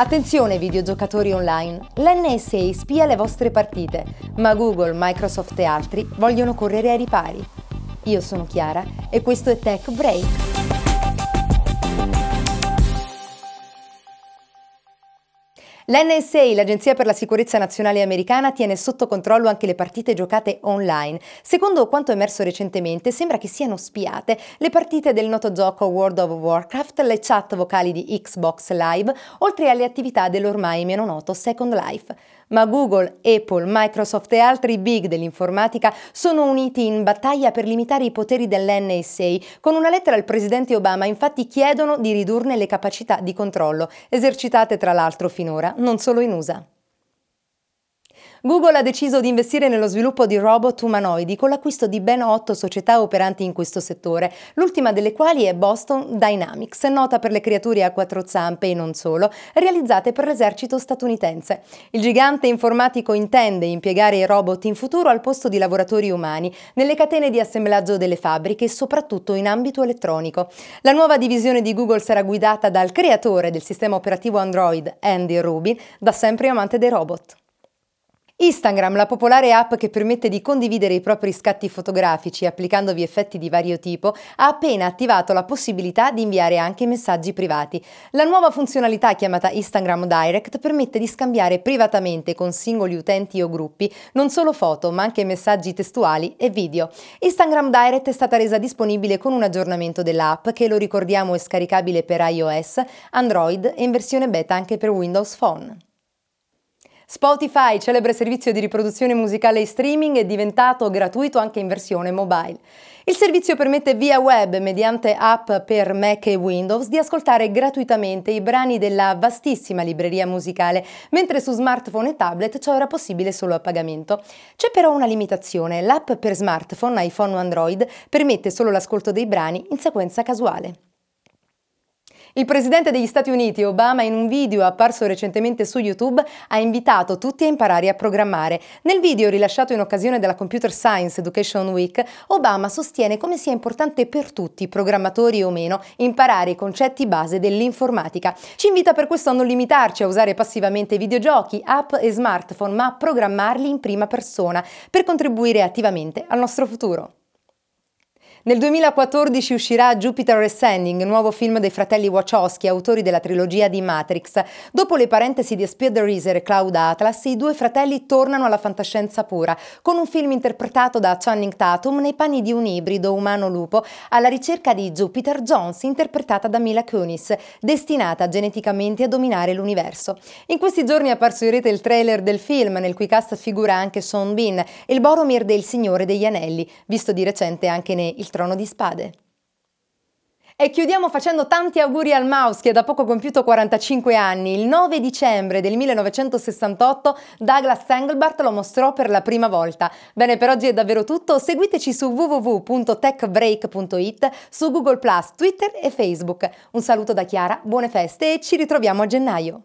Attenzione videogiocatori online, l'NSA spia le vostre partite, ma Google, Microsoft e altri vogliono correre ai ripari. Io sono Chiara e questo è Tech Break. L'NSA, l'Agenzia per la Sicurezza Nazionale Americana, tiene sotto controllo anche le partite giocate online. Secondo quanto emerso recentemente, sembra che siano spiate le partite del noto gioco World of Warcraft, le chat vocali di Xbox Live, oltre alle attività dell'ormai meno noto Second Life ma Google, Apple, Microsoft e altri big dell'informatica sono uniti in battaglia per limitare i poteri dell'NSA. Con una lettera al presidente Obama infatti chiedono di ridurne le capacità di controllo, esercitate tra l'altro finora non solo in USA. Google ha deciso di investire nello sviluppo di robot umanoidi con l'acquisto di ben otto società operanti in questo settore, l'ultima delle quali è Boston Dynamics, nota per le creature a quattro zampe e non solo, realizzate per l'esercito statunitense. Il gigante informatico intende impiegare i robot in futuro al posto di lavoratori umani, nelle catene di assemblaggio delle fabbriche e soprattutto in ambito elettronico. La nuova divisione di Google sarà guidata dal creatore del sistema operativo Android, Andy Rubin, da sempre amante dei robot. Instagram, la popolare app che permette di condividere i propri scatti fotografici applicandovi effetti di vario tipo, ha appena attivato la possibilità di inviare anche messaggi privati. La nuova funzionalità chiamata Instagram Direct permette di scambiare privatamente con singoli utenti o gruppi non solo foto, ma anche messaggi testuali e video. Instagram Direct è stata resa disponibile con un aggiornamento dell'app che lo ricordiamo è scaricabile per iOS, Android e in versione beta anche per Windows Phone. Spotify, celebre servizio di riproduzione musicale e streaming, è diventato gratuito anche in versione mobile. Il servizio permette via web, mediante app per Mac e Windows, di ascoltare gratuitamente i brani della vastissima libreria musicale, mentre su smartphone e tablet ciò era possibile solo a pagamento. C'è però una limitazione, l'app per smartphone, iPhone o Android permette solo l'ascolto dei brani in sequenza casuale. Il presidente degli Stati Uniti, Obama, in un video apparso recentemente su YouTube, ha invitato tutti a imparare a programmare. Nel video rilasciato in occasione della Computer Science Education Week, Obama sostiene come sia importante per tutti, programmatori o meno, imparare i concetti base dell'informatica. Ci invita per questo a non limitarci a usare passivamente videogiochi, app e smartphone, ma a programmarli in prima persona per contribuire attivamente al nostro futuro. Nel 2014 uscirà Jupiter Ascending, nuovo film dei fratelli Wachowski, autori della trilogia di Matrix. Dopo le parentesi di Speed the Racer e Cloud Atlas, i due fratelli tornano alla fantascienza pura, con un film interpretato da Channing Tatum nei panni di un ibrido umano-lupo alla ricerca di Jupiter Jones, interpretata da Mila Kunis, destinata geneticamente a dominare l'universo. In questi giorni è apparso in rete il trailer del film, nel cui cast figura anche Sean Bean, il Boromir del Signore degli Anelli, visto di recente anche ne Il trono di spade. E chiudiamo facendo tanti auguri al mouse che da poco compiuto 45 anni. Il 9 dicembre del 1968 Douglas Engelbart lo mostrò per la prima volta. Bene, per oggi è davvero tutto. Seguiteci su www.techbreak.it, su Google Twitter e Facebook. Un saluto da Chiara, buone feste e ci ritroviamo a gennaio.